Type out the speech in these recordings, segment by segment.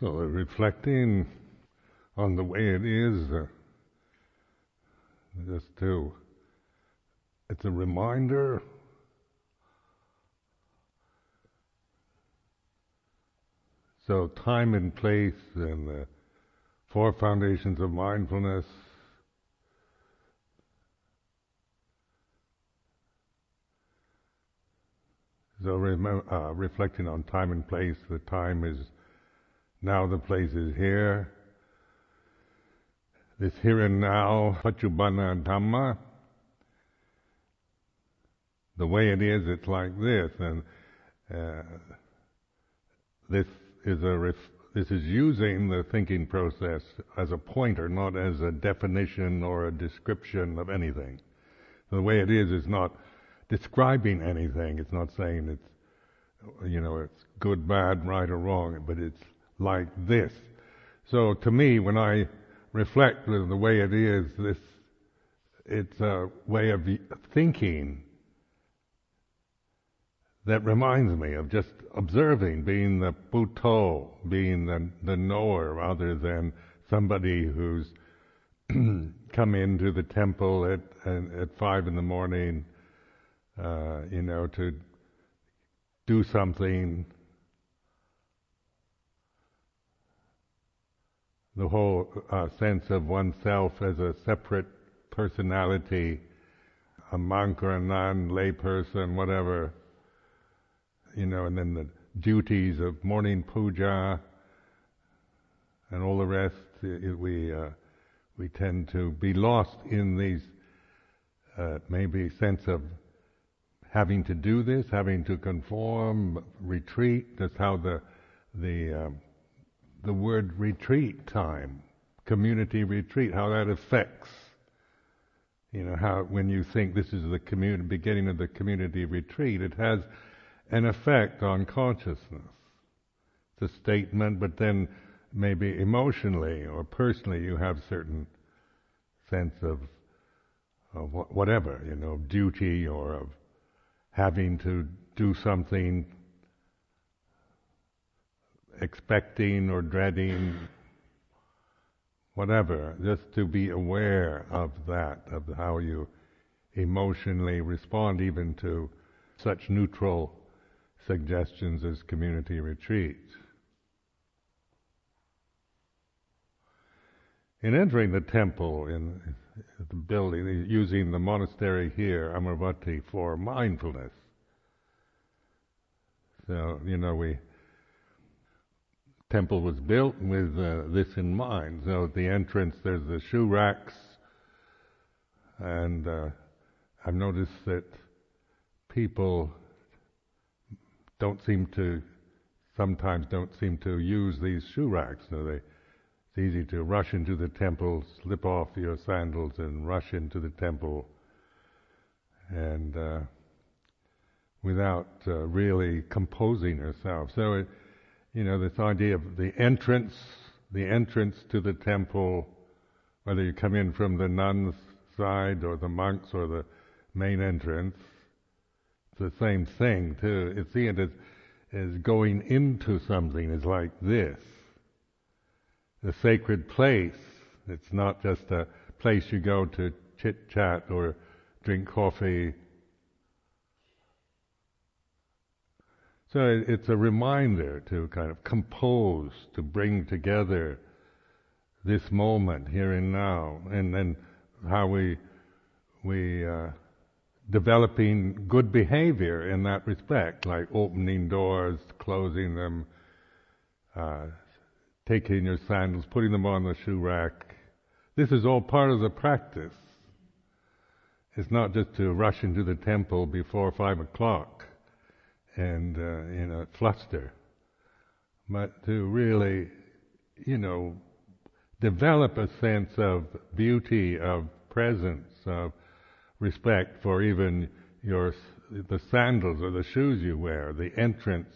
So reflecting on the way it is, uh, just to, it's a reminder So time and place and the four foundations of mindfulness. So remember, uh, reflecting on time and place, the time is now, the place is here. This here and now, Paccuppanna Dhamma. The way it is, it's like this, and uh, this is a ref- this is using the thinking process as a pointer, not as a definition or a description of anything. The way it is is not describing anything. It's not saying it's you know it's good, bad, right, or wrong, but it's like this. So to me, when I reflect with the way it is, this it's a way of thinking that reminds me of just observing, being the Buddho, being the, the knower rather than somebody who's come into the temple at, at five in the morning, uh, you know, to do something. The whole uh, sense of oneself as a separate personality, a monk or a nun, layperson, whatever, you know, and then the duties of morning puja and all the rest, it, we uh, we tend to be lost in these uh, maybe sense of having to do this, having to conform, retreat. That's how the the um, the word retreat time, community retreat, how that affects. You know how when you think this is the community beginning of the community retreat, it has an effect on consciousness. It's a statement, but then maybe emotionally or personally you have certain sense of, of whatever, you know, duty or of having to do something, expecting or dreading, whatever, just to be aware of that, of how you emotionally respond even to such neutral suggestions as community retreats. In entering the temple in the building, using the monastery here, Amaravati, for mindfulness. So, you know, we temple was built with uh, this in mind. So at the entrance, there's the shoe racks, and uh, I've noticed that people don't seem to, sometimes don't seem to use these shoe racks. So they, it's easy to rush into the temple, slip off your sandals, and rush into the temple, and uh, without uh, really composing yourself. So, it, you know, this idea of the entrance, the entrance to the temple, whether you come in from the nuns' side or the monks or the main entrance, it's the same thing too. It's see as, as going into something is like this. The sacred place. It's not just a place you go to chit chat or drink coffee. So it's a reminder to kind of compose, to bring together this moment here and now, and then how we we uh, developing good behavior in that respect, like opening doors, closing them, uh, taking your sandals, putting them on the shoe rack. This is all part of the practice. It's not just to rush into the temple before five o'clock and uh, in a fluster, but to really, you know, develop a sense of beauty, of presence, of respect for even your the sandals or the shoes you wear, the entrance,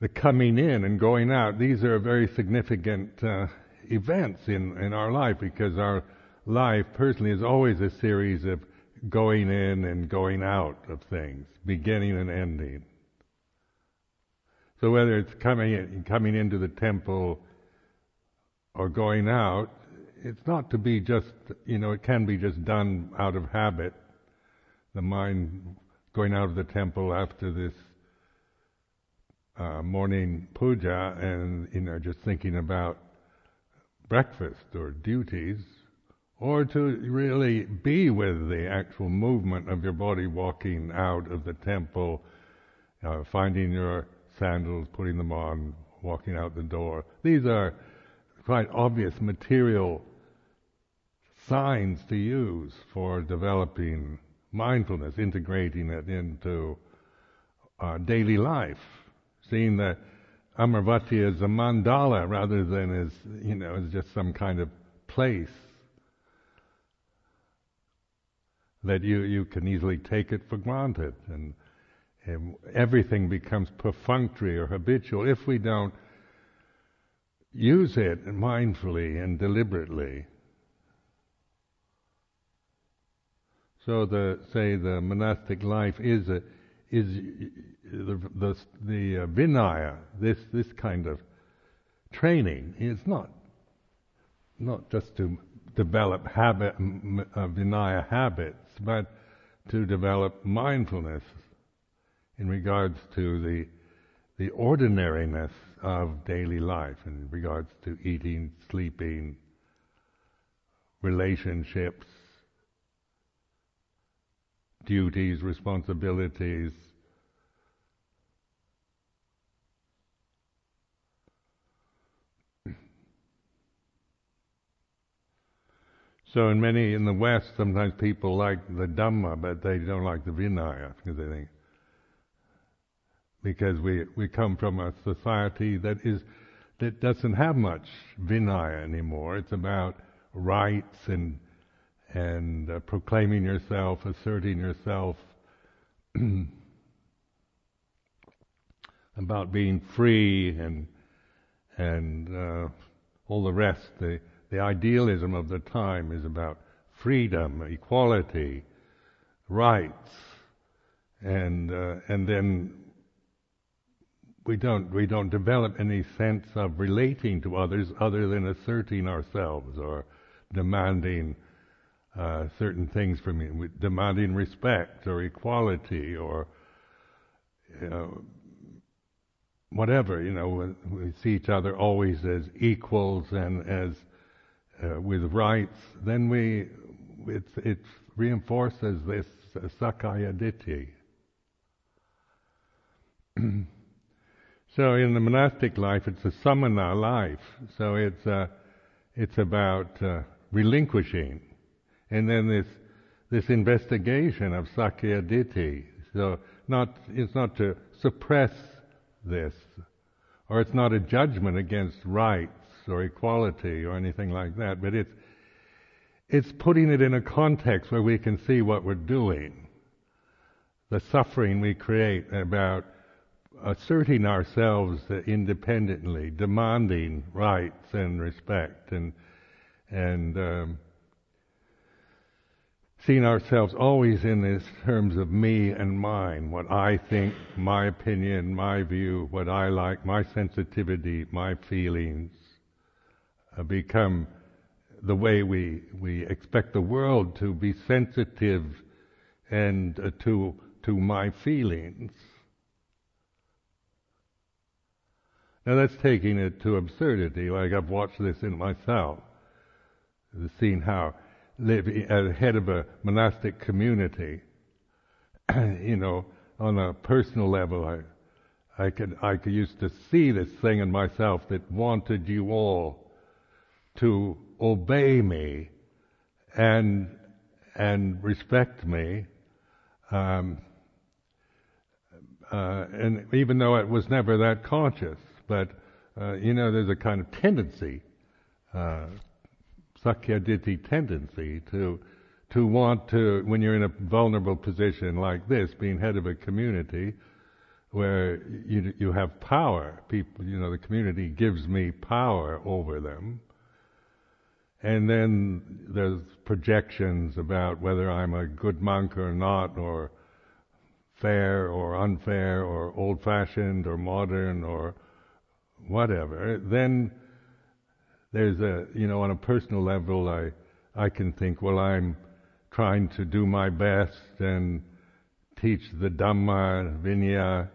the coming in and going out. These are very significant uh, events in, in our life because our life personally is always a series of going in and going out of things, beginning and ending. So whether it's coming in, coming into the temple or going out, it's not to be just you know it can be just done out of habit. The mind going out of the temple after this uh, morning puja and you know just thinking about breakfast or duties, or to really be with the actual movement of your body walking out of the temple, uh, finding your sandals, putting them on, walking out the door. These are quite obvious material signs to use for developing mindfulness, integrating it into our daily life seeing that Amaravati is a mandala rather than as, you know, as just some kind of place that you, you can easily take it for granted and, and everything becomes perfunctory or habitual if we don't use it mindfully and deliberately. So the say the monastic life is a, is the the, the uh, vinaya, this this kind of training is not not just to develop habit uh, vinaya habits, but to develop mindfulness in regards to the the ordinariness of daily life, in regards to eating, sleeping, relationships, duties, responsibilities, So in many in the West, sometimes people like the Dhamma, but they don't like the Vinaya because they think because we we come from a society that is that doesn't have much Vinaya anymore. It's about rights and and uh, proclaiming yourself, asserting yourself, about being free and and uh, all the rest. The the idealism of the time is about freedom, equality, rights, and uh, and then we don't we don't develop any sense of relating to others other than asserting ourselves or demanding uh, certain things from you, demanding respect or equality or you know, whatever. You know, we see each other always as equals and as uh, with rights, then we it, it reinforces this Sakkaya Ditthi. so in the monastic life, it's a samana life. So it's uh, it's about uh, relinquishing, and then this this investigation of Sakkaya Ditthi. So not it's not to suppress this, or it's not a judgment against rights or equality or anything like that, but it's it's putting it in a context where we can see what we're doing. The suffering we create about asserting ourselves independently, demanding rights and respect, and and um, seeing ourselves always in these terms of me and mine, what I think, my opinion, my view, what I like, my sensitivity, my feelings, become the way we, we expect the world to be sensitive and uh, to, to my feelings. Now that's taking it to absurdity, like I've watched this in myself. Seeing how living at the head of a monastic community, you know, on a personal level, I, I could, I could used to see this thing in myself that wanted you all to obey me and and respect me. Um, uh, and even though it was never that conscious, but uh, you know, there's a kind of tendency, uh, sakkayaditthi tendency to to want to, when you're in a vulnerable position like this, being head of a community, where you you have power. People, you know, the community gives me power over them. And then there's projections about whether I'm a good monk or not, or fair or unfair or old fashioned or modern or whatever, then there's a, you know, on a personal level, I, I can think, well, I'm trying to do my best and teach the Dhamma, Vinaya,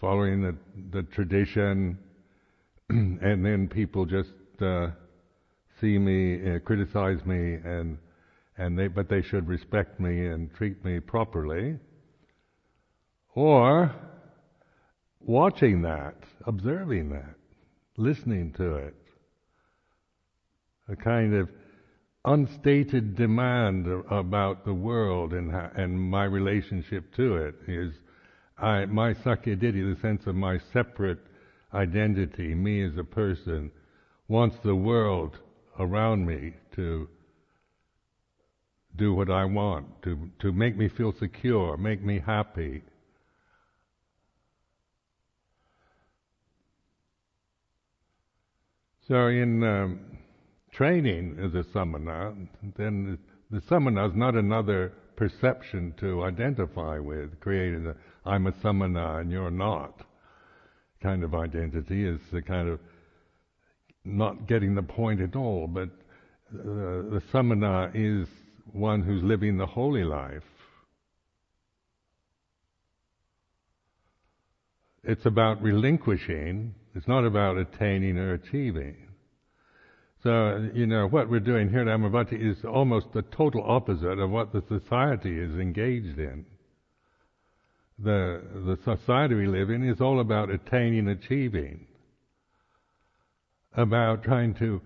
following the, the tradition, and then people just uh, see me, uh, criticize me, and and they, but they should respect me and treat me properly. Or watching that, observing that, listening to it, a kind of unstated demand about the world and, and my relationship to it is I, my sakkayaditthi, the sense of my separate identity, me as a person, wants the world around me to do what I want, to, to make me feel secure, make me happy. So in um, training as a samana, then the samana is not another perception to identify with, creating a I'm a samana and you're not kind of identity is the kind of not getting the point at all, but uh, the samana is one who's living the holy life. It's about relinquishing, it's not about attaining or achieving. So, you know, what we're doing here at Amaravati is almost the total opposite of what the society is engaged in. The, the society we live in is all about attaining, achieving, about trying to,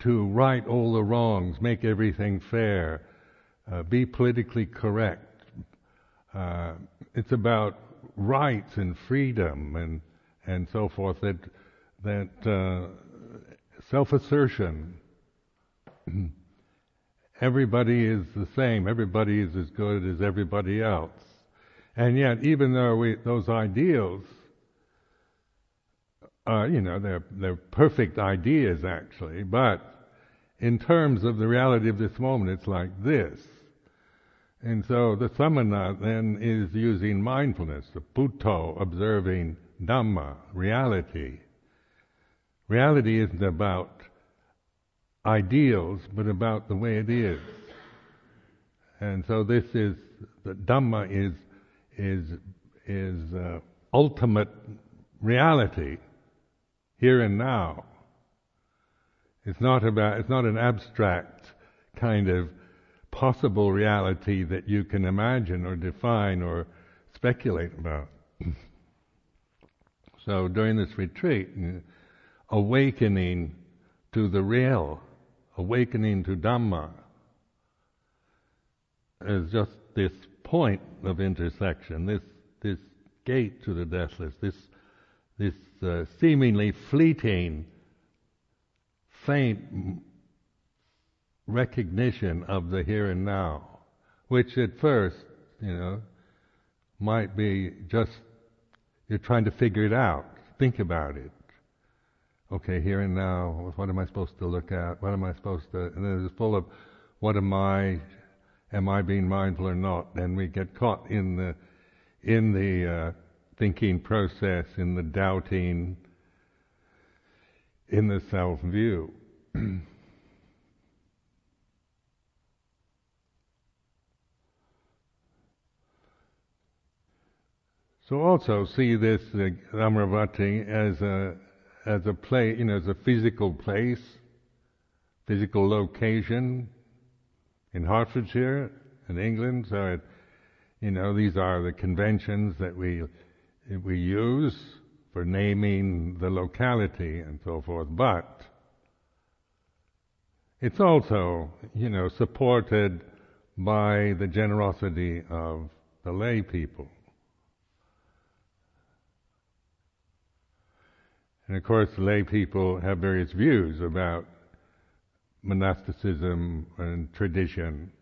to right all the wrongs, make everything fair, uh, be politically correct. Uh, it's about rights and freedom and, and so forth that, that uh, self-assertion. everybody is the same. Everybody is as good as everybody else. And yet, even though we, those ideals, are, you know, they're, they're perfect ideas actually, but in terms of the reality of this moment, it's like this. And so the samana then is using mindfulness, the buddho, observing Dhamma, reality, Reality isn't about ideals, but about the way it is. And so this is, the Dhamma is, is, is uh, ultimate reality, here and now. It's not about, it's not an abstract kind of possible reality that you can imagine or define or speculate about. so during this retreat, awakening to the real, awakening to Dhamma, is just this point of intersection, this this gate to the deathless, this this uh, seemingly fleeting, faint recognition of the here and now, which at first, you know, might be just you're trying to figure it out, think about it, okay, here and now, what am I supposed to look at? What am I supposed to, and then it's full of, what am I, am I being mindful or not? And we get caught in the, in the uh, thinking process, in the doubting, in the self-view. So also see this uh, Amaravati as a as a place, you know, as a physical place, physical location in Hertfordshire, in England. So, it, you know, these are the conventions that we we use for naming the locality and so forth. But it's also, you know, supported by the generosity of the lay people. And of course, lay people have various views about monasticism and tradition.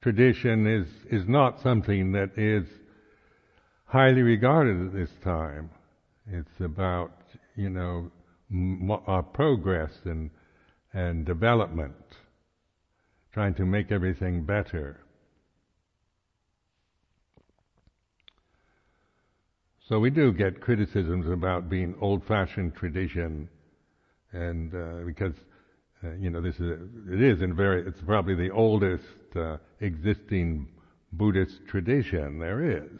Tradition is, is not something that is highly regarded at this time. It's about, you know, our progress and, and development, trying to make everything better. So we do get criticisms about being old-fashioned tradition, and uh, because uh, you know this is it is in very it's probably the oldest uh, existing Buddhist tradition there is.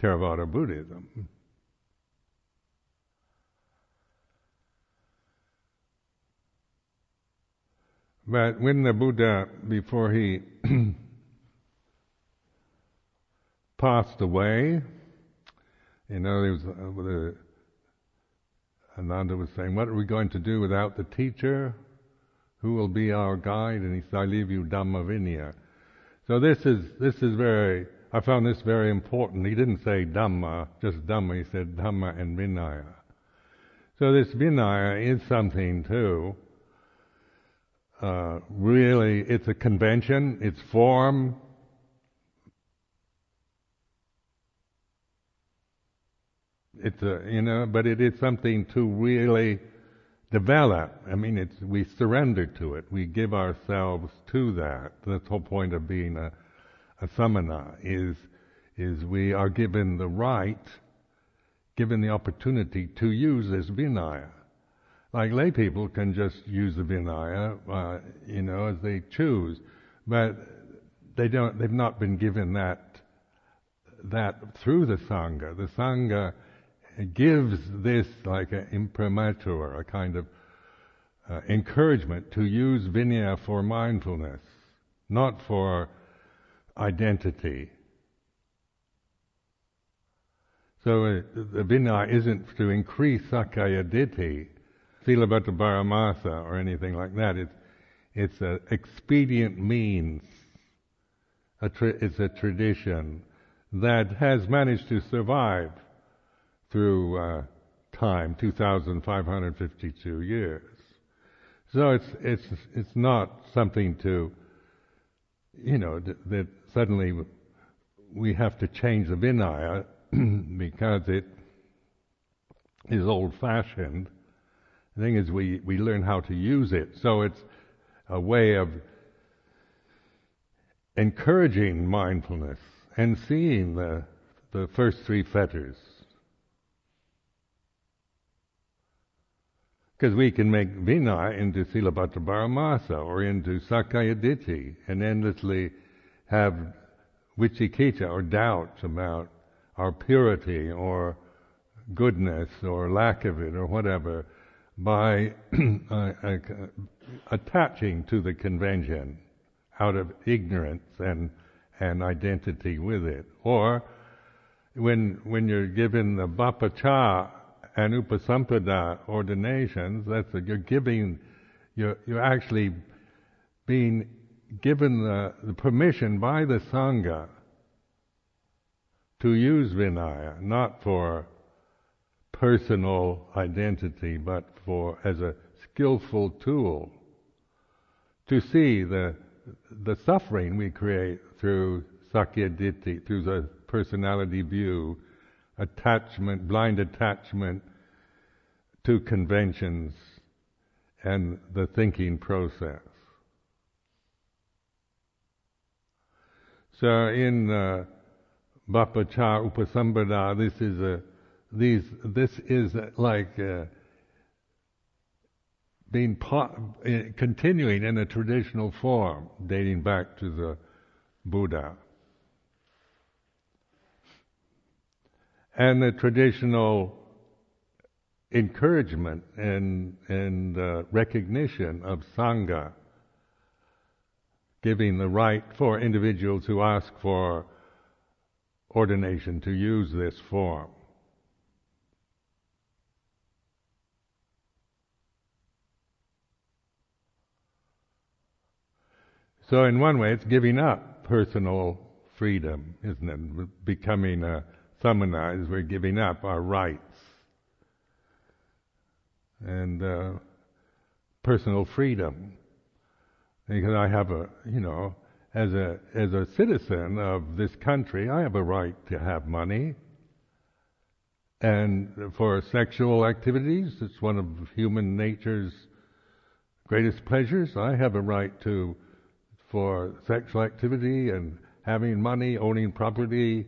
Theravada Buddhism. But when the Buddha, before he passed away, you know, there was uh, the, uh, Ananda was saying, "What are we going to do without the teacher? Who will be our guide?" And he said, "I leave you Dhamma Vinaya." So this is this is very. I found this very important. He didn't say Dhamma, just Dhamma. He said Dhamma and Vinaya. So this Vinaya is something too uh, really, it's a convention, it's form. It's a, you know, but it is something to really develop. I mean, it's, we surrender to it. We give ourselves to that. That's the whole point of being a, a samana is, is we are given the right, given the opportunity to use this vinaya. Like lay people can just use the Vinaya, uh, you know, as they choose, but they don't. They've not been given that that through the sangha. The sangha gives this like an imprimatur, a kind of uh, encouragement to use Vinaya for mindfulness, not for identity. So uh, the Vinaya isn't to increase Sakkaya Ditthi, Silabbata Paramasa or anything like that. It's, it's an expedient means. A tra- it's a tradition that has managed to survive through uh, time, 2,552 years. So it's it's it's not something to, you know, that suddenly we have to change the Vinaya because it is old-fashioned the thing is, we, we learn how to use it. So it's a way of encouraging mindfulness and seeing the, the first three fetters. Because we can make Vinaya into Silabbata Paramasa or into Sakkaya Ditthi and endlessly have vicikiccha or doubts about our purity or goodness or lack of it or whatever by uh, uh, attaching to the convention out of ignorance and and identity with it. Or when when you're given the Pabbajja and Upasampada ordinations, that's a, you're giving you're you're actually being given the, the permission by the Sangha to use Vinaya, not for personal identity, but for as a skillful tool to see the the suffering we create through sakkaya through the personality view, attachment, blind attachment to conventions and the thinking process. So in uh, Pabbajja Upasampada, this is a these this is like uh, being po- uh, continuing in a traditional form dating back to the Buddha. And the traditional encouragement and, and uh, recognition of Sangha, giving the right for individuals who ask for ordination to use this form. So in one way, it's giving up personal freedom, isn't it? Becoming a samana is we're giving up our rights and uh, personal freedom. Because I have a, you know, as a as a citizen of this country, I have a right to have money. And for sexual activities, it's one of human nature's greatest pleasures. I have a right to for sexual activity and having money, owning property,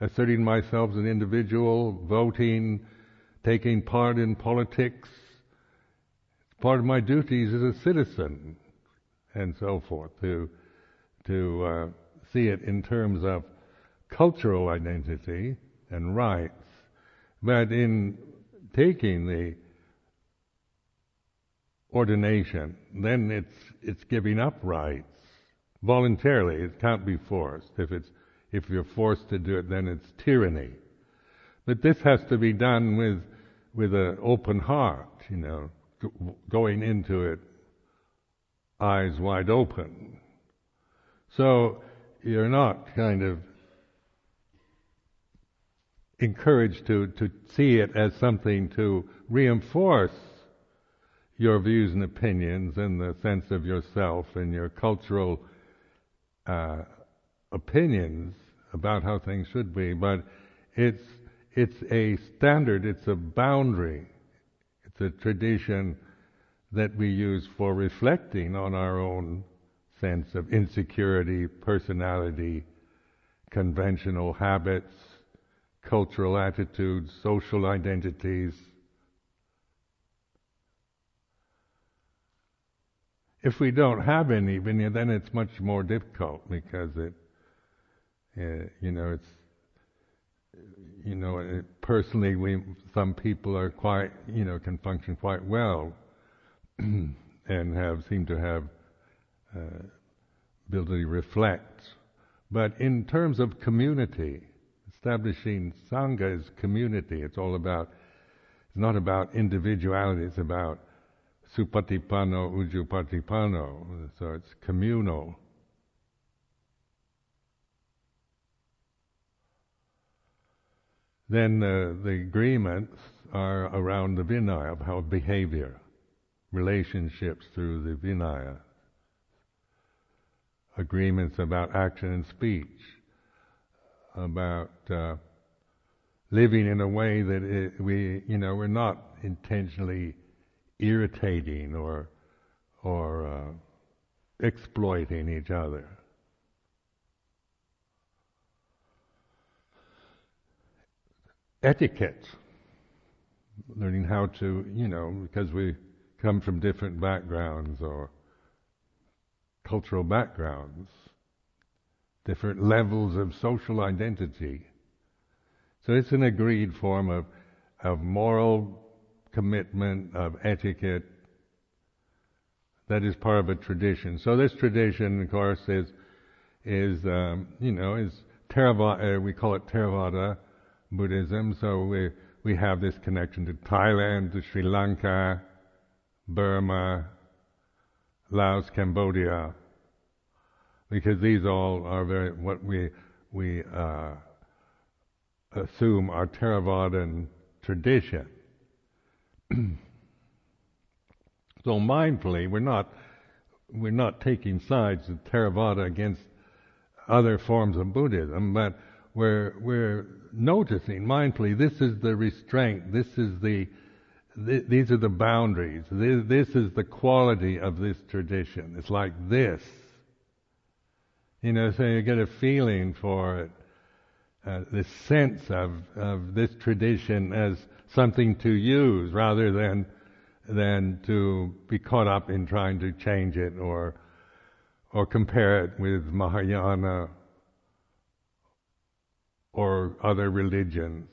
asserting myself as an individual, voting, taking part in politics. It's part of my duties as a citizen, and so forth, to, to uh, see it in terms of cultural identity and rights. But in taking the ordination, then it's, it's giving up rights voluntarily. It can't be forced. If it's, if you're forced to do it, then it's tyranny. But this has to be done with, with an open heart, you know, going into it eyes wide open. So you're not kind of encouraged to, to see it as something to reinforce your views and opinions and the sense of yourself and your cultural uh, opinions about how things should be, but it's it's a standard, it's a boundary, it's a tradition that we use for reflecting on our own sense of insecurity, personality, conventional habits, cultural attitudes, social identities. If we don't have any, then it's much more difficult because it, uh, you know, it's, you know, it, personally, we some people are quite, you know, can function quite well, and have seem to have uh, ability to reflect. But in terms of community, establishing sangha is community. It's all about. It's not about individuality. It's about supatipanno ujupatipanno. So it's communal. Then uh, the agreements are around the vinaya of how behavior, relationships through the vinaya, agreements about action and speech, about uh, living in a way that it, we, you know, we're not intentionally irritating or or uh, exploiting each other. Etiquette, learning how to, you know, because we come from different backgrounds or cultural backgrounds, different levels of social identity. So it's an agreed form of, of moral commitment, of etiquette, that is part of a tradition. So this tradition, of course, is, is um, you know, is Theravada, uh, we call it Theravada Buddhism, so we, we have this connection to Thailand, to Sri Lanka, Burma, Laos, Cambodia, because these all are very what we we uh, assume are Theravadan tradition. so mindfully, we're not we're not taking sides of Theravada against other forms of Buddhism, but we're we're noticing mindfully this is the restraint, this is the th- these are the boundaries, this, this is the quality of this tradition. It's like this. You know, so you get a feeling for it, uh, this sense of, of this tradition as something to use rather than than to be caught up in trying to change it or or compare it with Mahayana or other religions.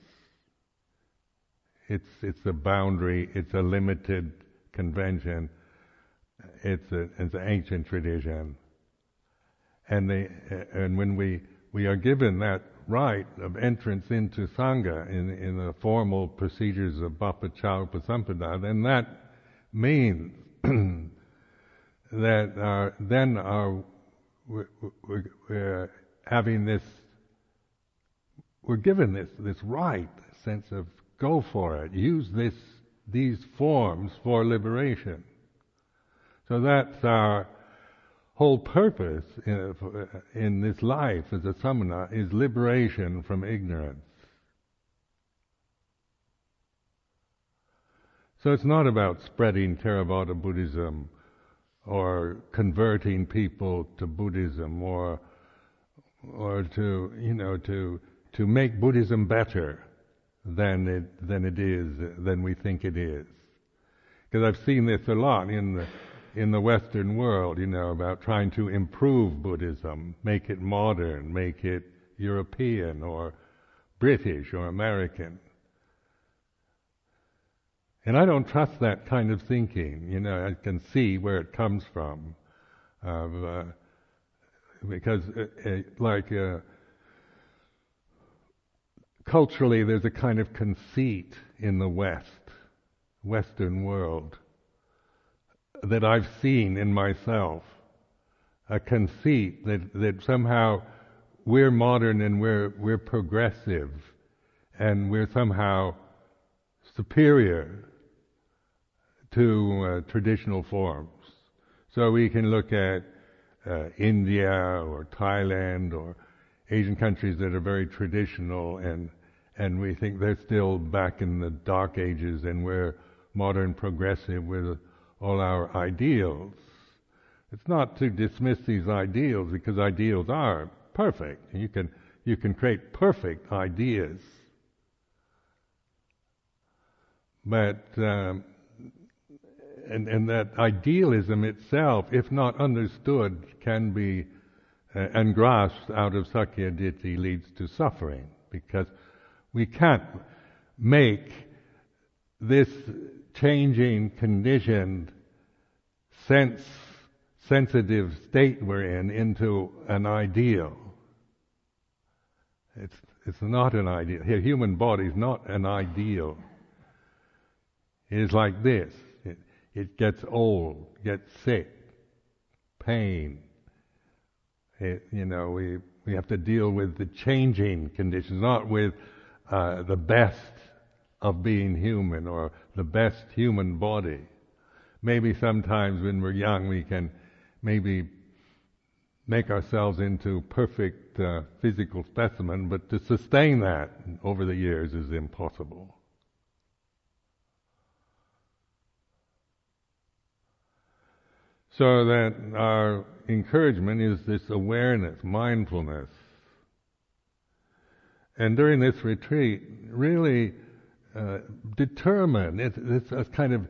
It's it's a boundary. It's a limited convention. It's a it's an ancient tradition and they and when we we are given that right of entrance into sangha in in the formal procedures of Bapa Chao Pasampada, then that means that our, then our we're, we're, we're, having this we're given this this right sense of go for it, use this these forms for liberation. So that's our whole purpose in, in this life as a samana is liberation from ignorance. So it's not about spreading Theravada Buddhism or converting people to Buddhism or or to you know to to make Buddhism better than it, than it is, than we think it is. Because I've seen this a lot in the, in the Western world, you know, about trying to improve Buddhism, make it modern, make it European or British or American. And I don't trust that kind of thinking. You know, I can see where it comes from. Uh, because, uh, uh, like, uh, culturally, there's a kind of conceit in the West, Western world, that I've seen in myself. A conceit that, that somehow we're modern and we're, we're progressive and we're somehow superior to uh, traditional forms. So we can look at uh, India or Thailand or Asian countries that are very traditional and and we think they're still back in the dark ages and we're modern progressive with all our ideals. It's not to dismiss these ideals because ideals are perfect. You can you can create perfect ideas. But um, and, and that idealism itself, if not understood, can be uh, and grasped out of Sakkayaditthi leads to suffering because we can't make this changing, conditioned, sense sensitive state we're in into an ideal. It's it's not an ideal. The human body is not an ideal. It is like this. It gets old, gets sick, pain. It, you know, we, we have to deal with the changing conditions, not with uh, the best of being human or the best human body. Maybe sometimes when we're young we can maybe make ourselves into perfect uh, physical specimen, but to sustain that over the years is impossible. So that our encouragement is this awareness, mindfulness. And during this retreat, really uh, determine, it, it's a kind of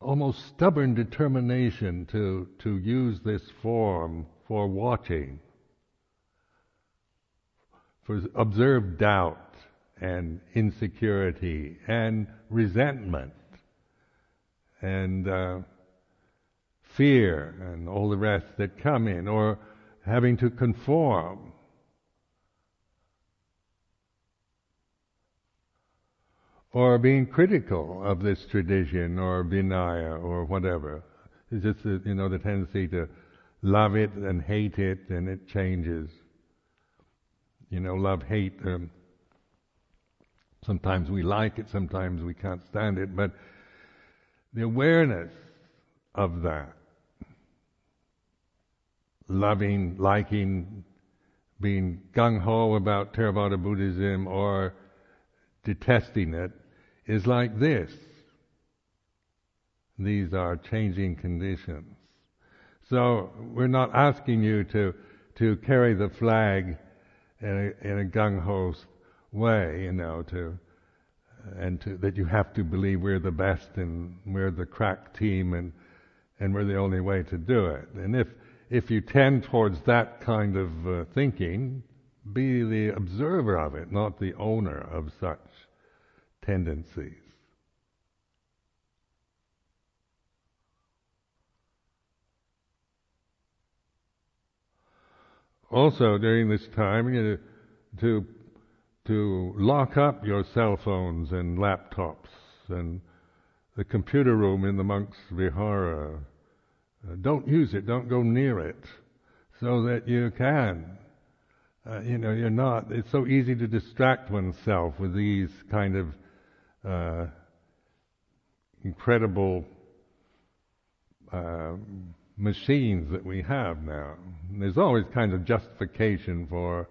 almost stubborn determination to, to use this form for watching, for observed doubt and insecurity and resentment and uh, fear and all the rest that come in, or having to conform. Or being critical of this tradition or Vinaya or whatever. It's just, you know, the tendency to love it and hate it and it changes. You know, love, hate, um, sometimes we like it, sometimes we can't stand it, but the awareness of that loving, liking, being gung ho about Theravada Buddhism or detesting it is like this. These are changing conditions. So we're not asking you to to carry the flag in a, in a gung ho way, you know, to and to, that you have to believe we're the best and we're the crack team and and we're the only way to do it. And if if you tend towards that kind of uh, thinking, be the observer of it, not the owner of such tendencies. Also, during this time, you know, to to lock up your cell phones and laptops and the computer room in the monks' vihara uh, don't use it, don't go near it, so that you can. Uh, you know, you're not, it's so easy to distract oneself with these kind of uh, incredible uh, machines that we have now. And there's always kind of justification for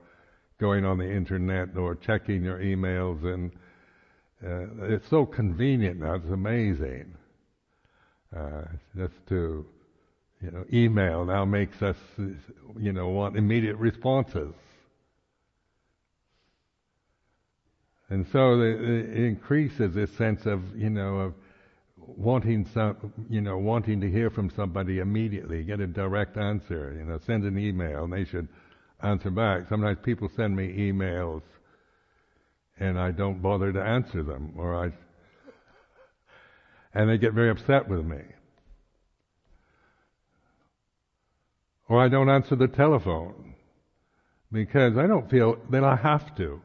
going on the internet or checking your emails, and uh, it's so convenient now, it's amazing. Uh, just to you know, email now makes us, you know, want immediate responses. And so it increases this sense of, you know, of wanting some, you know, wanting to hear from somebody immediately, get a direct answer, you know, send an email and they should answer back. Sometimes people send me emails and I don't bother to answer them or I, and they get very upset with me. Or I don't answer the telephone because I don't feel that I have to.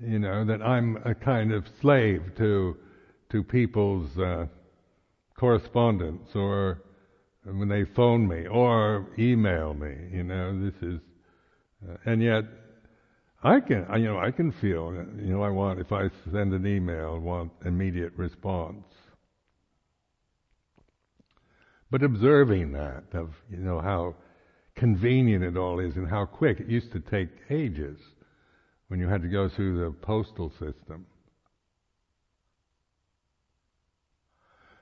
You know, that I'm a kind of slave to to people's uh, correspondence or when they phone me or email me. You know, this is, uh, and yet I can, you know, I can feel, you know, I want if I send an email, I want immediate response. But observing that of, you know, how convenient it all is and how quick it used to take ages when you had to go through the postal system.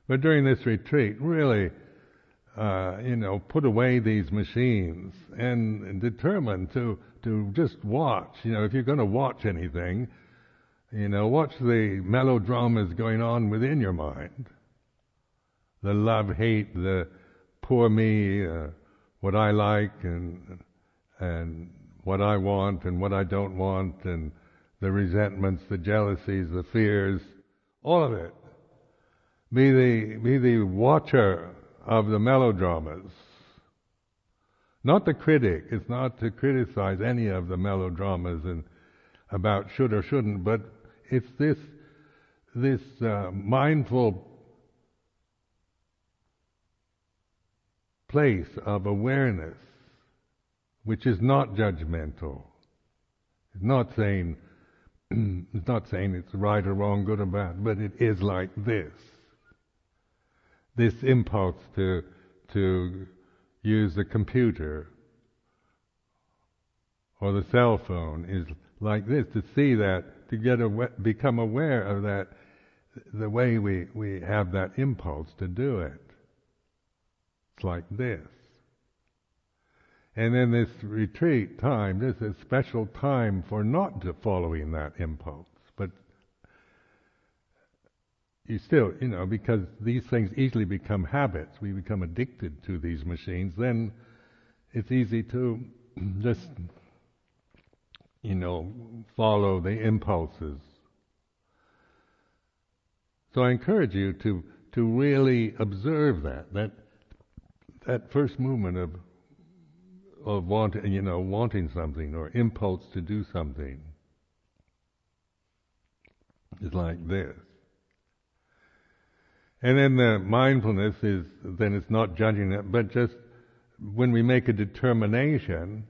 But during this retreat, really, uh, you know, put away these machines and, determine to to just watch. You know, if you're going to watch anything, you know, watch the melodramas going on within your mind. The love, hate, the poor me, uh, what I like, and and what I want and what I don't want, and the resentments, the jealousies, the fears, all of it. Be the, be the watcher of the melodramas. Not the critic. It's not to criticize any of the melodramas and about should or shouldn't, but it's this, this uh, mindful place of awareness which is not judgmental. It's not saying, it's not saying it's right or wrong, good or bad, but it is like this. This impulse to to use the computer or the cell phone is like this to see that to get awa- become aware of that the way we, we have that impulse to do it. It's like this and then this retreat time this is special time for not following that impulse. But you still, you know, because these things easily become habits, we become addicted to these machines, then it's easy to just, you know, follow the impulses. So I encourage you to, to really observe that, that, that first movement of, of wanting, you know, wanting something or impulse to do something is like this. And then the mindfulness is, then it's not judging it, but just when we make a determination,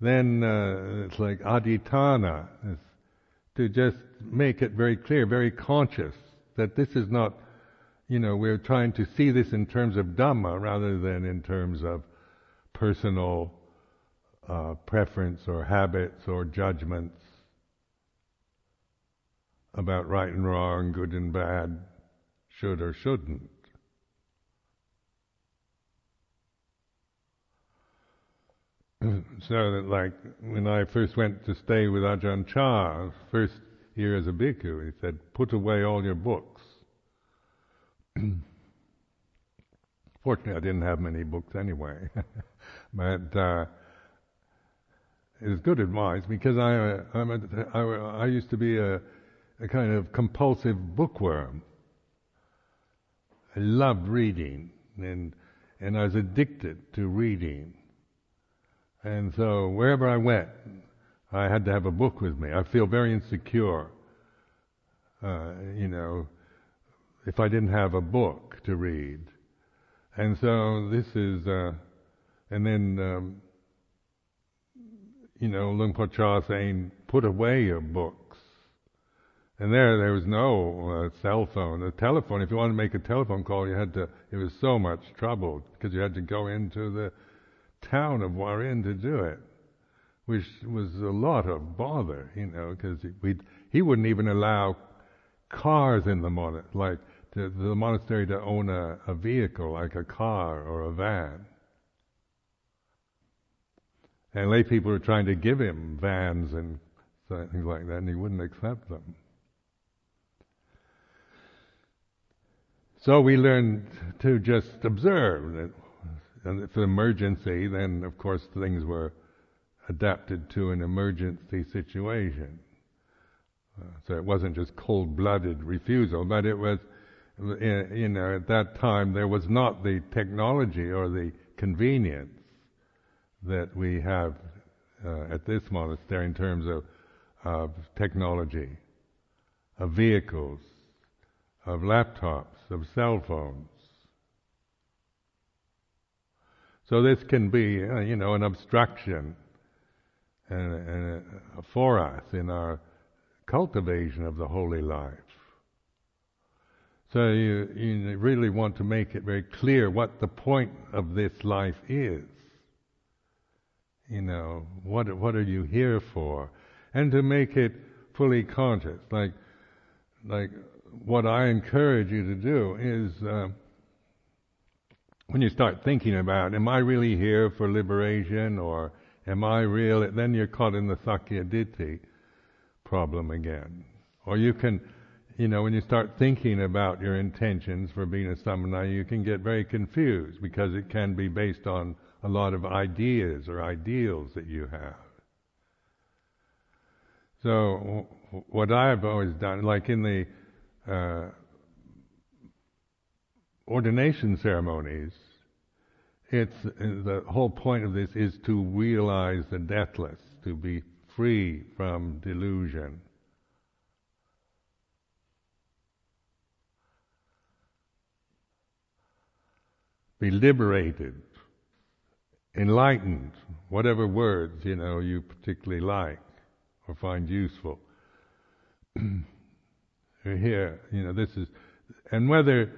then uh, it's like adhitthana, it's to just make it very clear, very conscious that this is not, you know, we're trying to see this in terms of Dhamma rather than in terms of personal uh, preference or habits or judgments about right and wrong, good and bad should or shouldn't. so that like when I first went to stay with Ajahn Chah, first year as a bhikkhu, he said, put away all your books. Fortunately, I didn't have many books anyway, but uh, it was good advice because I, I'm a, I, I used to be a, a kind of compulsive bookworm. I loved reading, and and I was addicted to reading. And so wherever I went, I had to have a book with me. I feel very insecure, uh, you know, if I didn't have a book to read. And so this is, uh, and then, um, you know, Luang Por Chah saying, put away your books. And there, there was no uh, cell phone. The telephone, if you wanted to make a telephone call, you had to, it was so much trouble because you had to go into the town of Warin to do it, which was a lot of bother, you know, because he wouldn't even allow cars in the monastery, like to, the monastery to own a, a vehicle, like a car or a van. And lay people were trying to give him vans and things like that, and he wouldn't accept them. So we learned to just observe. And if an emergency, then of course things were adapted to an emergency situation. Uh, so it wasn't just cold-blooded refusal, but it was, you know, at that time there was not the technology or the convenience that we have uh, at this monastery in terms of, of technology, of vehicles, of laptops, of cell phones. So this can be, uh, you know, an obstruction and, and, uh, for us in our cultivation of the holy life. So you, you really want to make it very clear what the point of this life is. You know, what what are you here for? And to make it fully conscious, like like what I encourage you to do is uh, when you start thinking about, am I really here for liberation or am I real? Then you're caught in the Sakkaya Ditthi problem again. Or you can, you know, when you start thinking about your intentions for being a samana, you can get very confused because it can be based on a lot of ideas or ideals that you have. So, what I've always done, like in the uh, ordination ceremonies, it's the whole point of this is to realize the deathless, to be free from delusion. Be liberated, enlightened, whatever words you know you particularly like or find useful. Here, you know, this is, and whether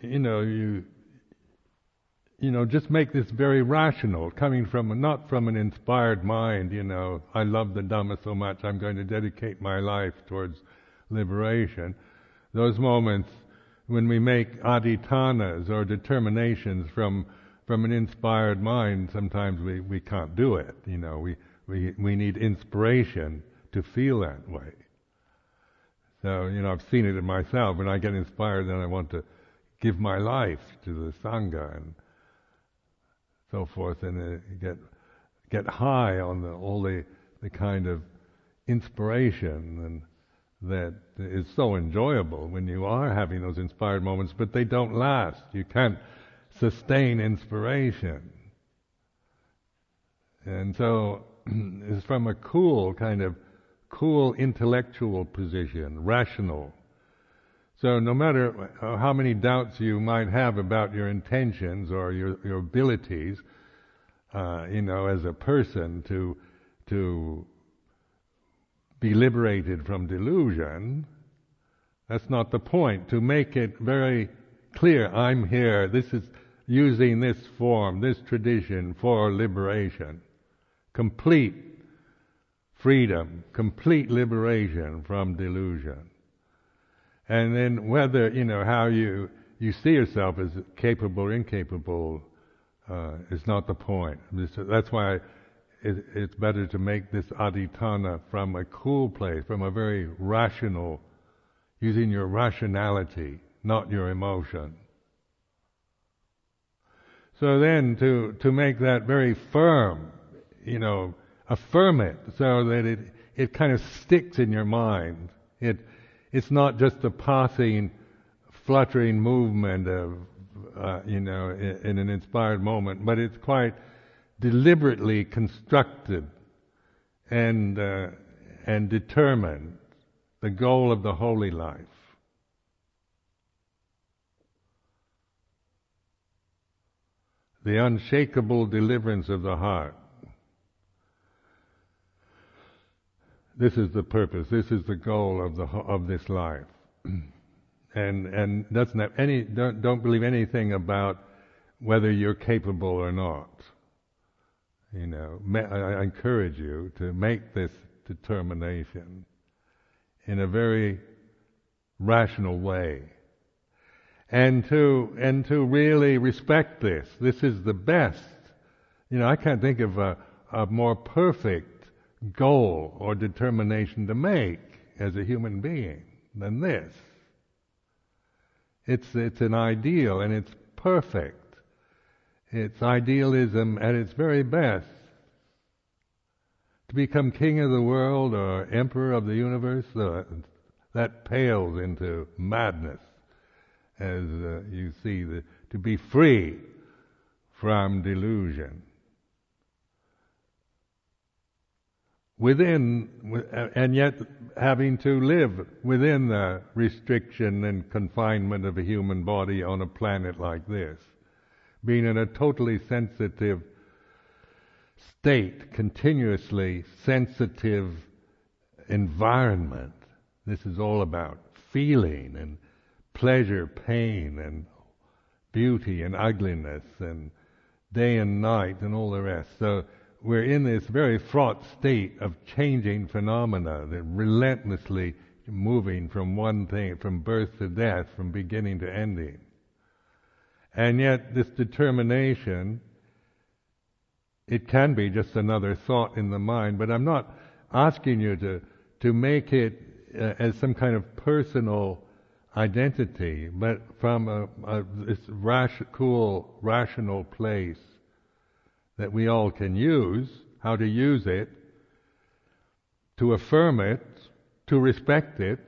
you know you you know, just make this very rational, coming from not from an inspired mind, you know, I love the Dhamma so much, I'm going to dedicate my life towards liberation. Those moments when we make adhitthanas or determinations from from an inspired mind, sometimes we, we can't do it. You know, we, we we need inspiration to feel that way. So, you know, I've seen it in myself. When I get inspired, then I want to give my life to the Sangha and so forth, and uh, get get high on the, all the the kind of inspiration and that is so enjoyable when you are having those inspired moments, but they don't last. You can't sustain inspiration. And so it's from a cool kind of cool intellectual position, rational. So no matter how many doubts you might have about your intentions or your, your abilities, uh, you know, as a person to to be liberated from delusion, that's not the point. To make it very clear, I'm here. This is using this form, this tradition for liberation, complete freedom, complete liberation from delusion. And then whether, you know, how you, you see yourself as capable or incapable uh, is not the point. That's why it, it's better to make this adhitthana from a cool place, from a very rational, using your rationality, not your emotion. So then to, to make that very firm, you know, affirm it so that it, it kind of sticks in your mind. It, it's not just a passing, fluttering movement of, uh, you know, in, in, an inspired moment, but it's quite deliberately constructed and uh, and determined. The goal of the holy life. The unshakable deliverance of the heart. This is the purpose. This is the goal of the of this life, and and doesn't have any don't don't believe anything about whether you're capable or not. You know, I encourage you to make this determination in a very rational way, and to and to really respect this. This is the best. You know, I can't think of a, a more perfect goal or determination to make as a human being than this. It's, it's an ideal and it's perfect. It's idealism at its very best. To become king of the world or emperor of the universe, uh, that pales into madness as uh, you see, the, to be free from delusion. Within, and yet having to live within the restriction and confinement of a human body on a planet like this. Being in a totally sensitive state, continuously sensitive environment. This is all about feeling and pleasure, pain, and beauty and ugliness, and day and night, and all the rest. So we're in this very fraught state of changing phenomena that relentlessly moving from one thing, from birth to death, from beginning to ending. And yet, this determination, it can be just another thought in the mind, but I'm not asking you to, to make it uh, as some kind of personal identity, but from a, a this rash, cool, rational place that we all can use, how to use it, to affirm it, to respect it.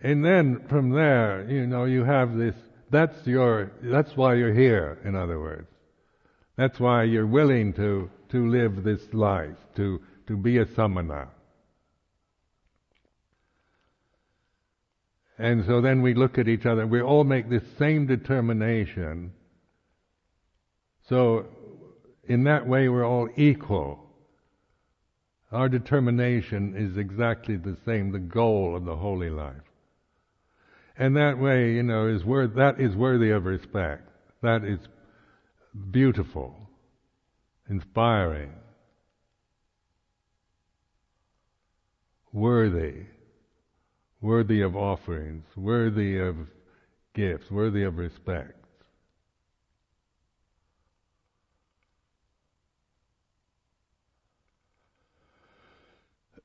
And then from there, you know, you have this, that's your, that's why you're here, in other words. That's why you're willing to, to live this life, to, to be a samana. And so then we look at each other. We all make this same determination. So in that way, we're all equal. Our determination is exactly the same, the goal of the holy life. And that way, you know, is worth, that is worthy of respect. That is beautiful, inspiring, worthy worthy of offerings, worthy of gifts, worthy of respect.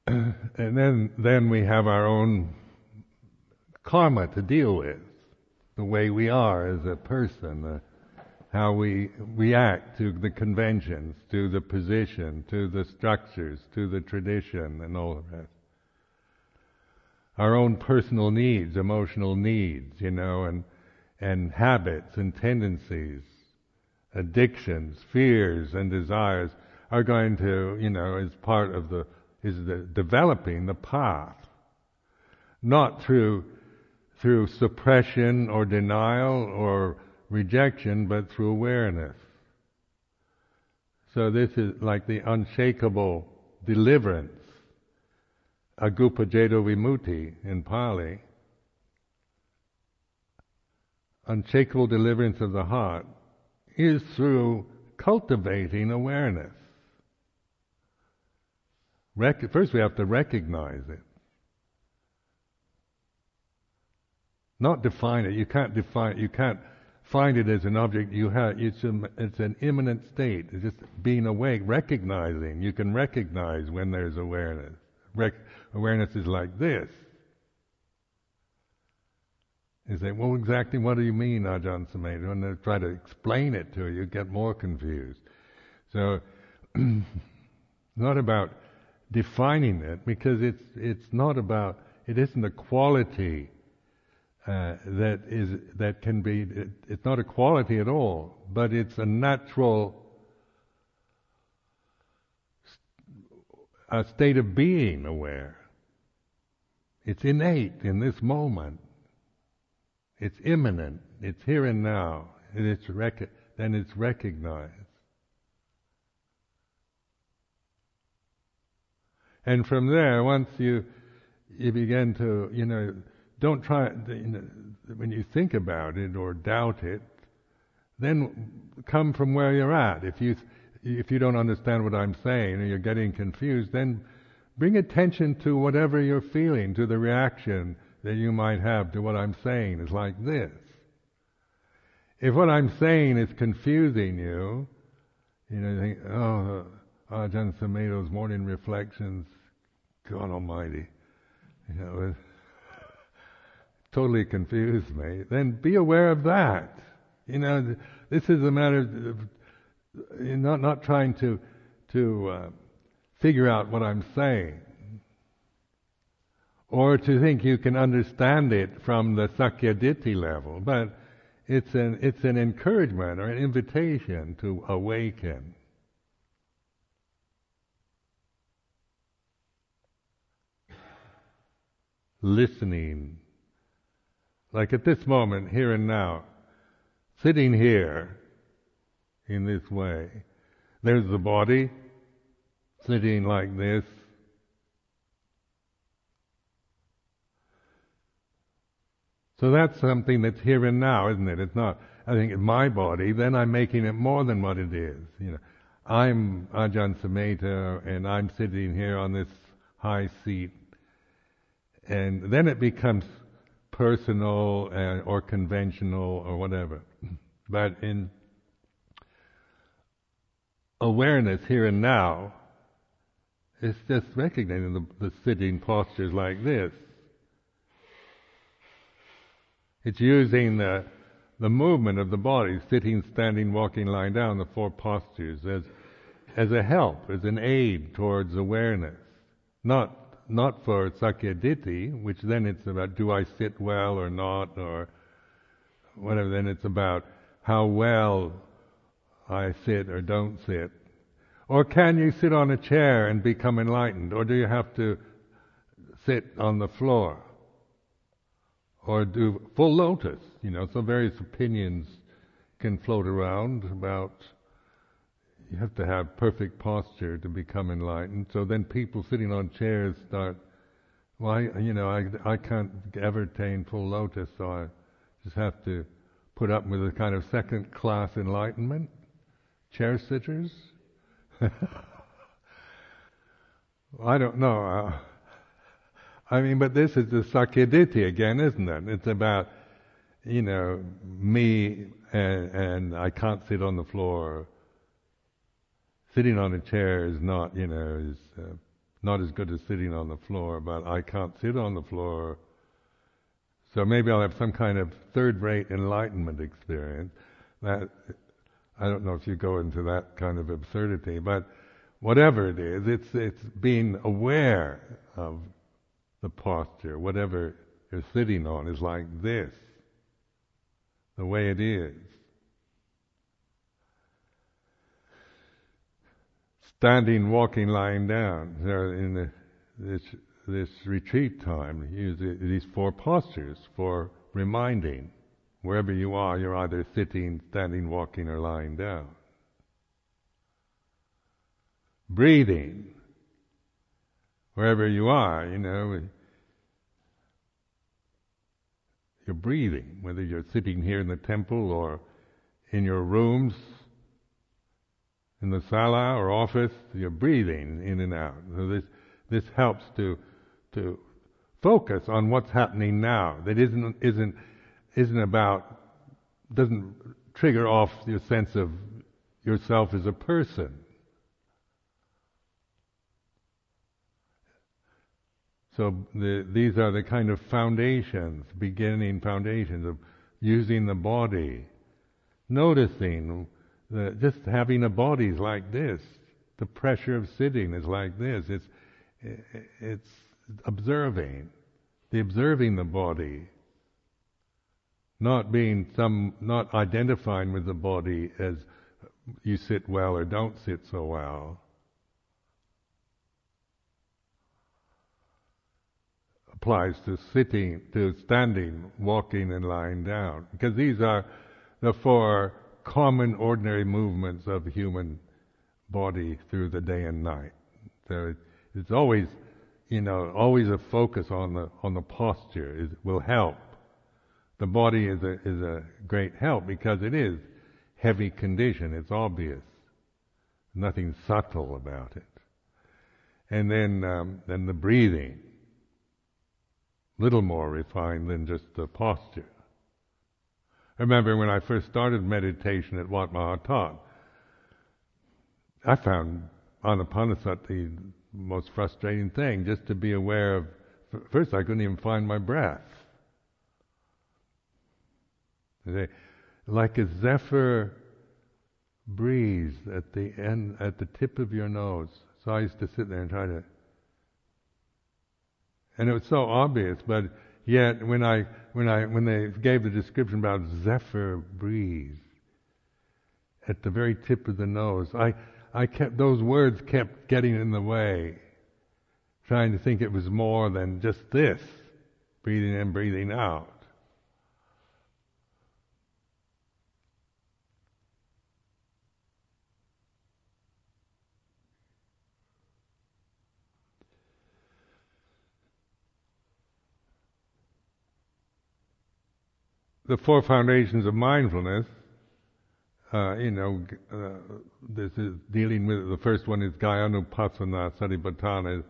and then, then we have our own karma to deal with, the way we are as a person, how we react to the conventions, to the position, to the structures, to the tradition, and all of that our own personal needs, emotional needs, you know, and, and habits and tendencies, addictions, fears and desires are going to, you know, as part of the, is the developing the path. Not through, through suppression or denial or rejection, but through awareness. So this is like the unshakable deliverance Akuppa Ceto Vimutti in Pali, unshakable deliverance of the heart, is through cultivating awareness. Rec- First, we have to recognize it. Not define it. You can't define. You can't find it as an object. You have, it's, a, it's an immanent state. It's just being awake, recognizing. You can recognize when there's awareness. Rec- awareness is like this. You say, well, exactly what do you mean, Ajahn Sumedho? When they try to explain it to you, get more confused. So, not about defining it, because it's, it's not about, it isn't a quality uh, that is, that can be, it, it's not a quality at all, but it's a natural a state of being aware. It's innate in this moment. It's imminent. It's here and now. And it's rec- then it's recognized. And from there, once you you begin to, you know, don't try you know, when you think about it or doubt it, then come from where you're at. If you if you don't understand what I'm saying or you're getting confused, then bring attention to whatever you're feeling, to the reaction that you might have to what I'm saying is like this. If what I'm saying is confusing you, you know, you think, oh, Ajahn Sumedho's morning reflections, God Almighty, you know, totally confused me. Then be aware of that. You know, this is a matter of not not trying to to uh, figure out what I'm saying, or to think you can understand it from the Sakkayaditthi level, but it's an it's an encouragement or an invitation to awaken. Listening, like at this moment, here and now, sitting here in this way. There's the body sitting like this. So that's something that's here and now, isn't it? It's not, I think, it's my body, then I'm making it more than what it is. You know, I'm Ajahn Sumedho and I'm sitting here on this high seat. And then it becomes personal and, or conventional or whatever. But in awareness here and now, it's just recognizing the, the sitting postures like this. It's using the, the movement of the body, sitting, standing, walking, lying down, the four postures, as, as a help, as an aid towards awareness. Not, not for sakkayaditthi, which then it's about do I sit well or not, or whatever, then it's about how well I sit or don't sit. Or can you sit on a chair and become enlightened? Or do you have to sit on the floor? Or do full lotus? You know, so various opinions can float around about you have to have perfect posture to become enlightened. So then people sitting on chairs start, well, you know, I, I can't ever attain full lotus, so I just have to put up with a kind of second class enlightenment. Chair sitters. I don't know. Uh, I mean, but this is the Sakkayaditthi again, isn't it? It's about, you know, me and, and I can't sit on the floor. Sitting on a chair is not, you know, is uh, not as good as sitting on the floor, but I can't sit on the floor. So maybe I'll have some kind of third-rate enlightenment experience. That I don't know if you go into that kind of absurdity, but whatever it is, it's, it's being aware of the posture. Whatever you're sitting on is like this, the way it is. Standing, walking, lying down. In the, this, this retreat time, use these four postures for reminding. Wherever you are, you're either sitting, standing, walking, or lying down. Breathing. Wherever you are, you know, you're breathing, whether you're sitting here in the temple or in your rooms, in the sala or office, you're breathing in and out. So this, this helps to, to focus on what's happening now. That isn't, isn't isn't about, doesn't trigger off your sense of yourself as a person. So the, these are the kind of foundations, beginning foundations of using the body, noticing that just having a body is like this. The pressure of sitting is like this. It's it's observing, the observing the body, not being some, not identifying with the body as you sit well or don't sit so well. Applies to sitting, to standing, walking, and lying down. Because these are the four common, ordinary movements of the human body through the day and night. So it's always, you know, always a focus on the on the posture is, will help the body is a, is a great help because it is heavy condition. It's obvious. Nothing subtle about it. And then, um, then the breathing. Little more refined than just the posture. I remember when I first started meditation at Wat Maha I found anapanasati, the most frustrating thing, just to be aware of. First, I couldn't even find my breath. Like a zephyr breeze at the end, at the tip of your nose. So I used to sit there and try to, and it was so obvious, but yet when I, when I, when they gave the description about zephyr breeze at the very tip of the nose, I, I kept, those words kept getting in the way, trying to think it was more than just this, breathing in, breathing out. The four foundations of mindfulness, uh, you know, uh, this is dealing with the first one is Kayanupassana Satipatthana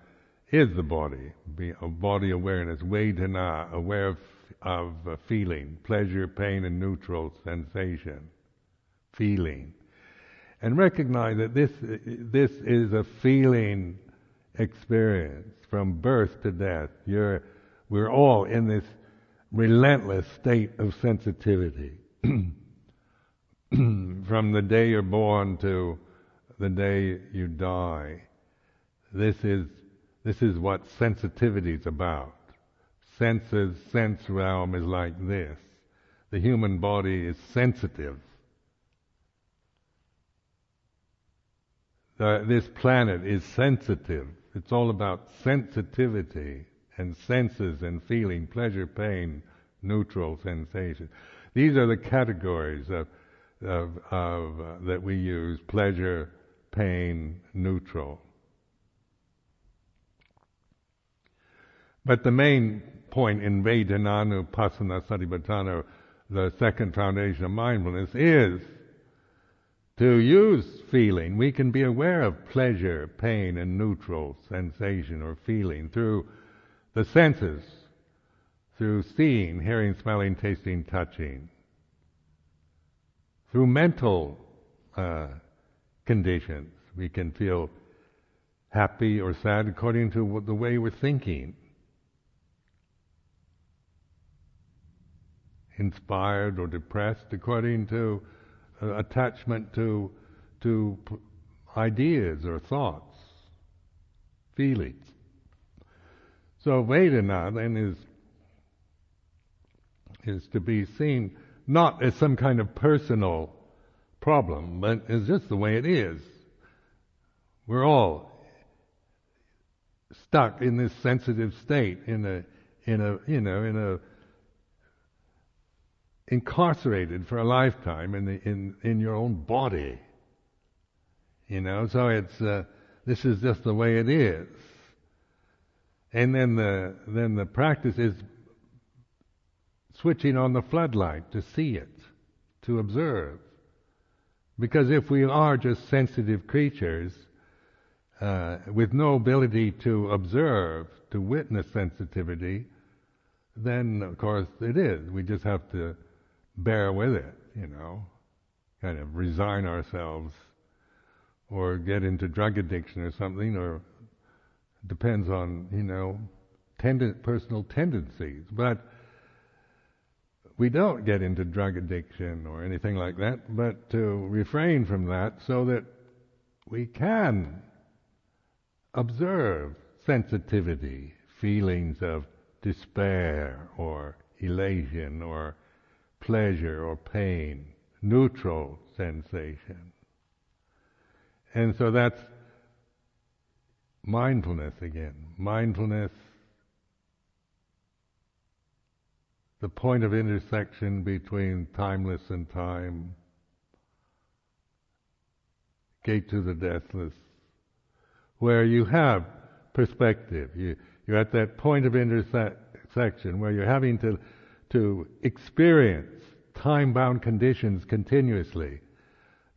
is the body, be a body awareness, vedana, aware of, of uh, feeling, pleasure, pain, and neutral sensation, feeling, and recognize that this this is a feeling experience from birth to death. You're, we're all in this relentless state of sensitivity. From the day you're born to the day you die, this is, this is what sensitivity is about. Senses, sense realm is like this. The human body is sensitive. The, this planet is sensitive. It's all about sensitivity and senses and feeling, pleasure, pain, neutral sensation. These are the categories of, of, of uh, that we use: pleasure, pain, neutral. But the main point in Vedananupassana, Satipatthana, the second foundation of mindfulness, is to use feeling. We can be aware of pleasure, pain, and neutral sensation or feeling through the senses through seeing, hearing, smelling, tasting, touching, through mental uh, conditions. We can feel happy or sad according to the way we're thinking. Inspired or depressed according to uh, attachment to to p- ideas or thoughts, feelings. So Vedana then is is to be seen not as some kind of personal problem, but as just the way it is. We're all stuck in this sensitive state, in a, in a, you know, in a, incarcerated for a lifetime in the, in, in your own body. You know, so it's, uh, this is just the way it is. And then the, then the practice is switching on the floodlight to see it, to observe. Because if we are just sensitive creatures uh, with no ability to observe, to witness sensitivity, then of course it is. We just have to bear with it, you know, kind of resign ourselves or get into drug addiction or something, or depends on, you know, personal tendencies. But we don't get into drug addiction or anything like that, but to refrain from that so that we can observe sensitivity, feelings of despair or elation or pleasure or pain, neutral sensation. And so that's mindfulness again. Mindfulness the point of intersection between timeless and time, gate to the deathless, where you have perspective. You, you're at that point of intersection where you're having to, to experience time-bound conditions continuously.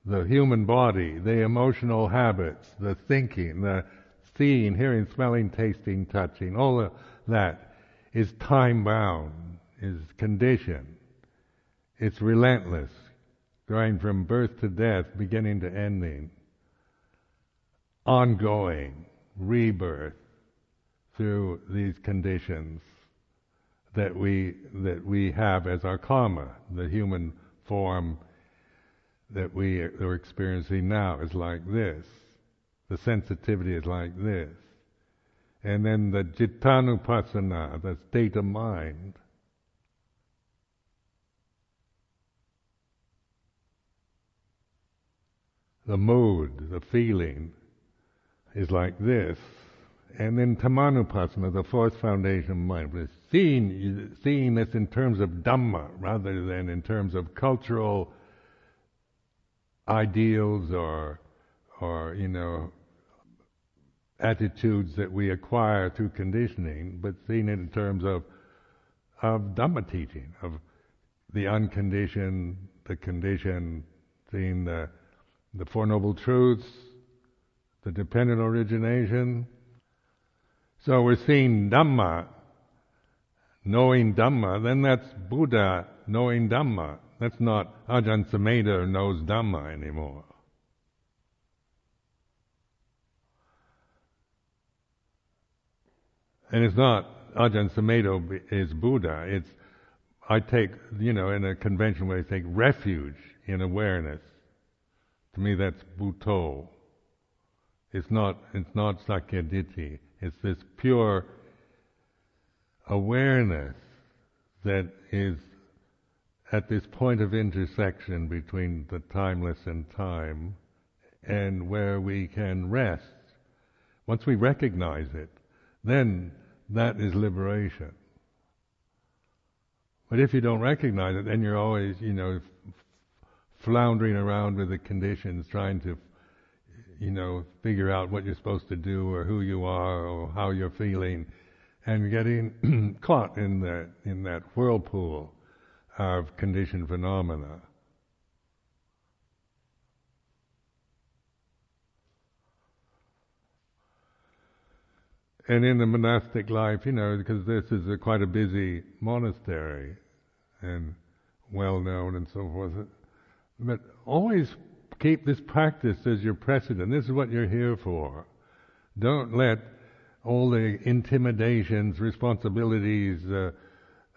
The human body, the emotional habits, the thinking, the seeing, hearing, smelling, tasting, touching, all of that is time-bound is conditioned. It's relentless, going from birth to death, beginning to ending. ongoing rebirth through these conditions that we that we have as our karma, the human form that we are experiencing now is like this. The sensitivity is like this. And then the cittanupassana, the state of mind, the mood, the feeling, is like this. And then Dhammanupassana, the fourth foundation of mindfulness, seeing, seeing this in terms of Dhamma rather than in terms of cultural ideals or, or, you know, attitudes that we acquire through conditioning, but seeing it in terms of, of Dhamma teaching, of the unconditioned, the conditioned, seeing the, the Four Noble Truths, the dependent origination. So we're seeing Dhamma, knowing Dhamma, then that's Buddha knowing Dhamma. That's not Ajahn Sumedho knows Dhamma anymore. And it's not Ajahn Sumedho is Buddha. It's I take you know in a conventional way I take refuge in awareness. To me, that's Buddho. It's not it's not Sakkayaditthi. It's this pure awareness that is at this point of intersection between the timeless and time, and where we can rest. Once we recognize it, then that is liberation. But if you don't recognize it, then you're always, you know, floundering around with the conditions, trying to, you know, figure out what you're supposed to do or who you are or how you're feeling, and getting caught in that in that whirlpool of conditioned phenomena. And in the monastic life, you know, because this is a, quite a busy monastery and well known and so forth, but always keep this practice as your precedent. This is what you're here for. Don't let all the intimidations, responsibilities, uh,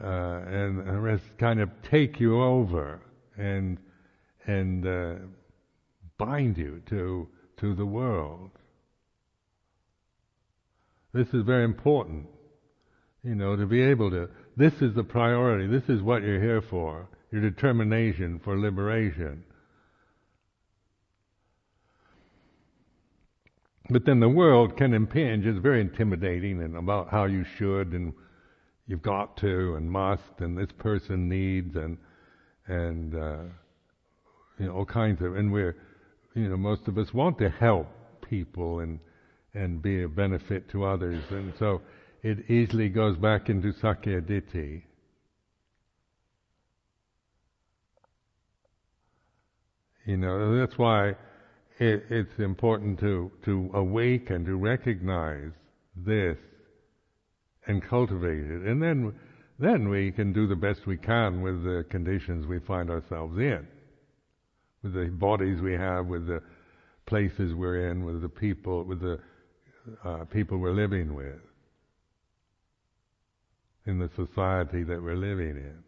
uh, and the rest kind of take you over and and uh, bind you to to the world. This is very important, you know, to be able to. This is the priority. This is what you're here for. Your determination for liberation. But then the world can impinge. It's very intimidating and about how you should and you've got to and must and this person needs and and uh, you know all kinds of and we're you know most of us want to help people and and be a benefit to others and so it easily goes back into sakkayaditthi. You know that's why it, it's important to to awake and to recognize this and cultivate it. And then, then we can do the best we can with the conditions we find ourselves in, with the bodies we have, with the places we're in, with the people, with the uh, people we're living with, in the society that we're living in.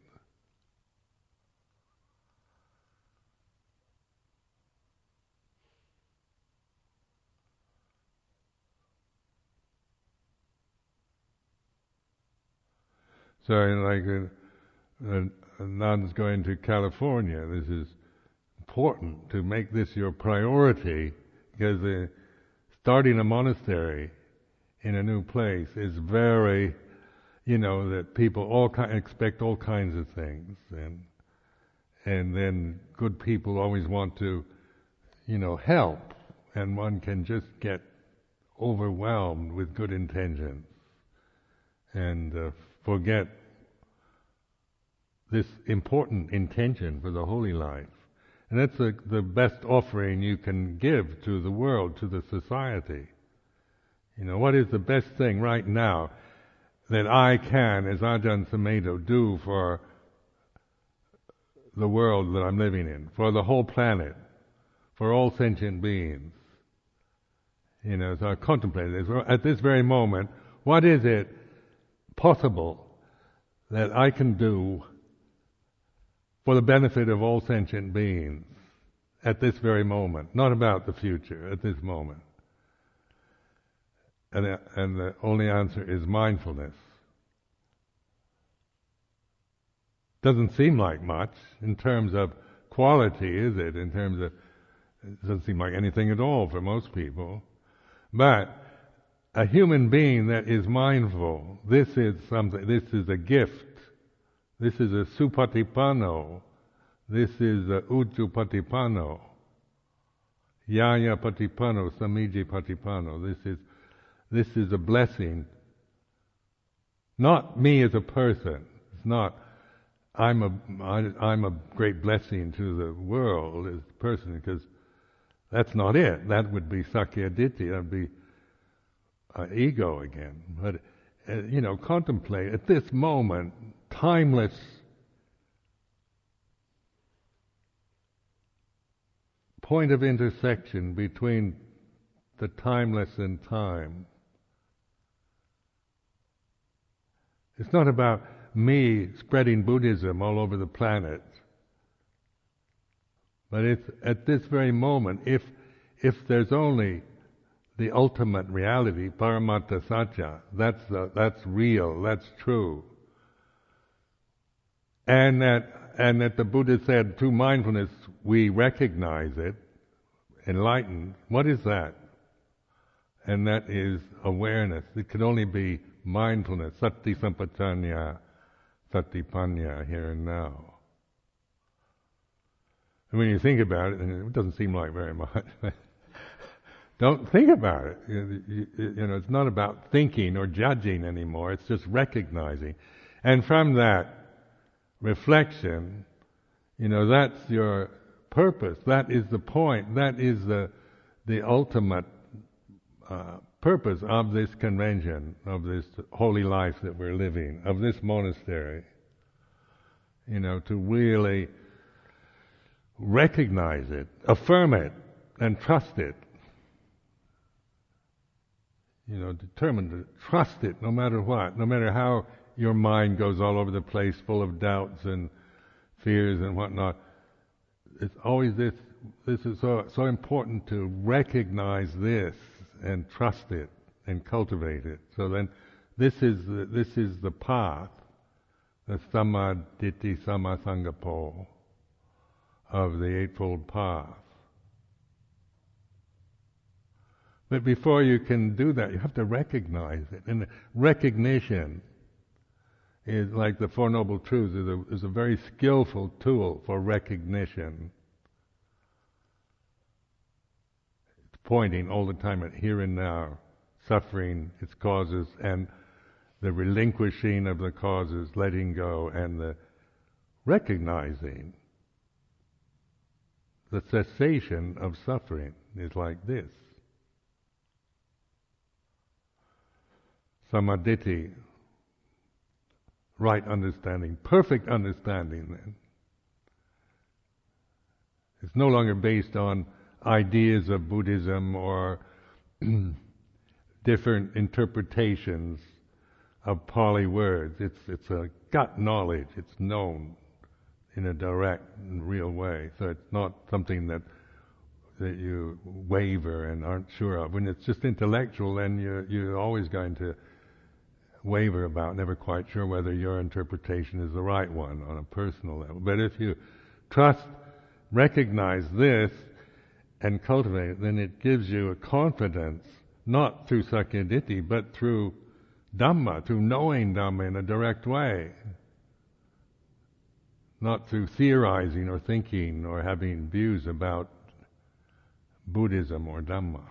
So, like a, a, a nun's going to California, this is important to make this your priority because uh, starting a monastery in a new place is very, you know, that people all ki- expect all kinds of things, and and then good people always want to, you know, help, and one can just get overwhelmed with good intentions and uh, forget this important intention for the holy life. And that's the, the best offering you can give to the world, to the society. You know, what is the best thing right now that I can, as Ajahn Sumedho, do for the world that I'm living in, for the whole planet, for all sentient beings? You know, so I contemplated this. At this very moment, what is it possible that I can do for the benefit of all sentient beings at this very moment? Not about the future, at this moment. And, and the only answer is mindfulness. Doesn't seem like much in terms of quality, is it? In terms of, it doesn't seem like anything at all for most people. But a human being that is mindful, this is something, this is a gift. This is a supatipanno. This is a ujupatipanno. Naya patipanno, samici patipanno. This is, this is a blessing. Not me as a person. It's not, I'm a, I, I'm a great blessing to the world as a person because that's not it. That would be Sakkaya Ditthi. That would be uh, ego again. But, uh, you know, contemplate at this moment, timeless point of intersection between the timeless and time. It's not about me spreading Buddhism all over the planet. But it's at this very moment, if, if there's only the ultimate reality, paramattha satya, that's, that's real, that's true. And that, and that the Buddha said through mindfulness we recognize it, enlightened. What is that? And that is awareness. It can only be mindfulness, sati sampajanna, satipanna, here and now. And when you think about it, it doesn't seem like very much. Don't think about it. You, know, it's not about thinking or judging anymore. It's just recognizing. And from that reflection, you know, that's your purpose. That is the point. That is the, the ultimate uh, purpose of this convention, of this holy life that we're living, of this monastery. You know, to really recognize it, affirm it, and trust it. You know, determined to trust it no matter what, no matter how your mind goes all over the place full of doubts and fears and whatnot. It's always this, this is so, so important to recognize this and trust it and cultivate it. So then this is the, this is the path, the sammaditthi sammasankappa of the Eightfold Path. But before you can do that, you have to recognize it. And recognition is like the Four Noble Truths is a, is a very skillful tool for recognition. It's pointing all the time at here and now, suffering, its causes, and the relinquishing of the causes, letting go, and the recognizing the cessation of suffering is like this. Sammaditthi, right understanding, perfect understanding then. It's no longer based on ideas of Buddhism or different interpretations of Pali words. It's, it's a gut knowledge. It's known in a direct and real way. So it's not something that that you waver and aren't sure of. When it's just intellectual, then you're you're always going to waver about, never quite sure whether your interpretation is the right one on a personal level. But if you trust, recognize this, and cultivate it, then it gives you a confidence, not through Sakkayaditthi, but through Dhamma, through knowing Dhamma in a direct way not through theorizing or thinking or having views about Buddhism or Dhamma.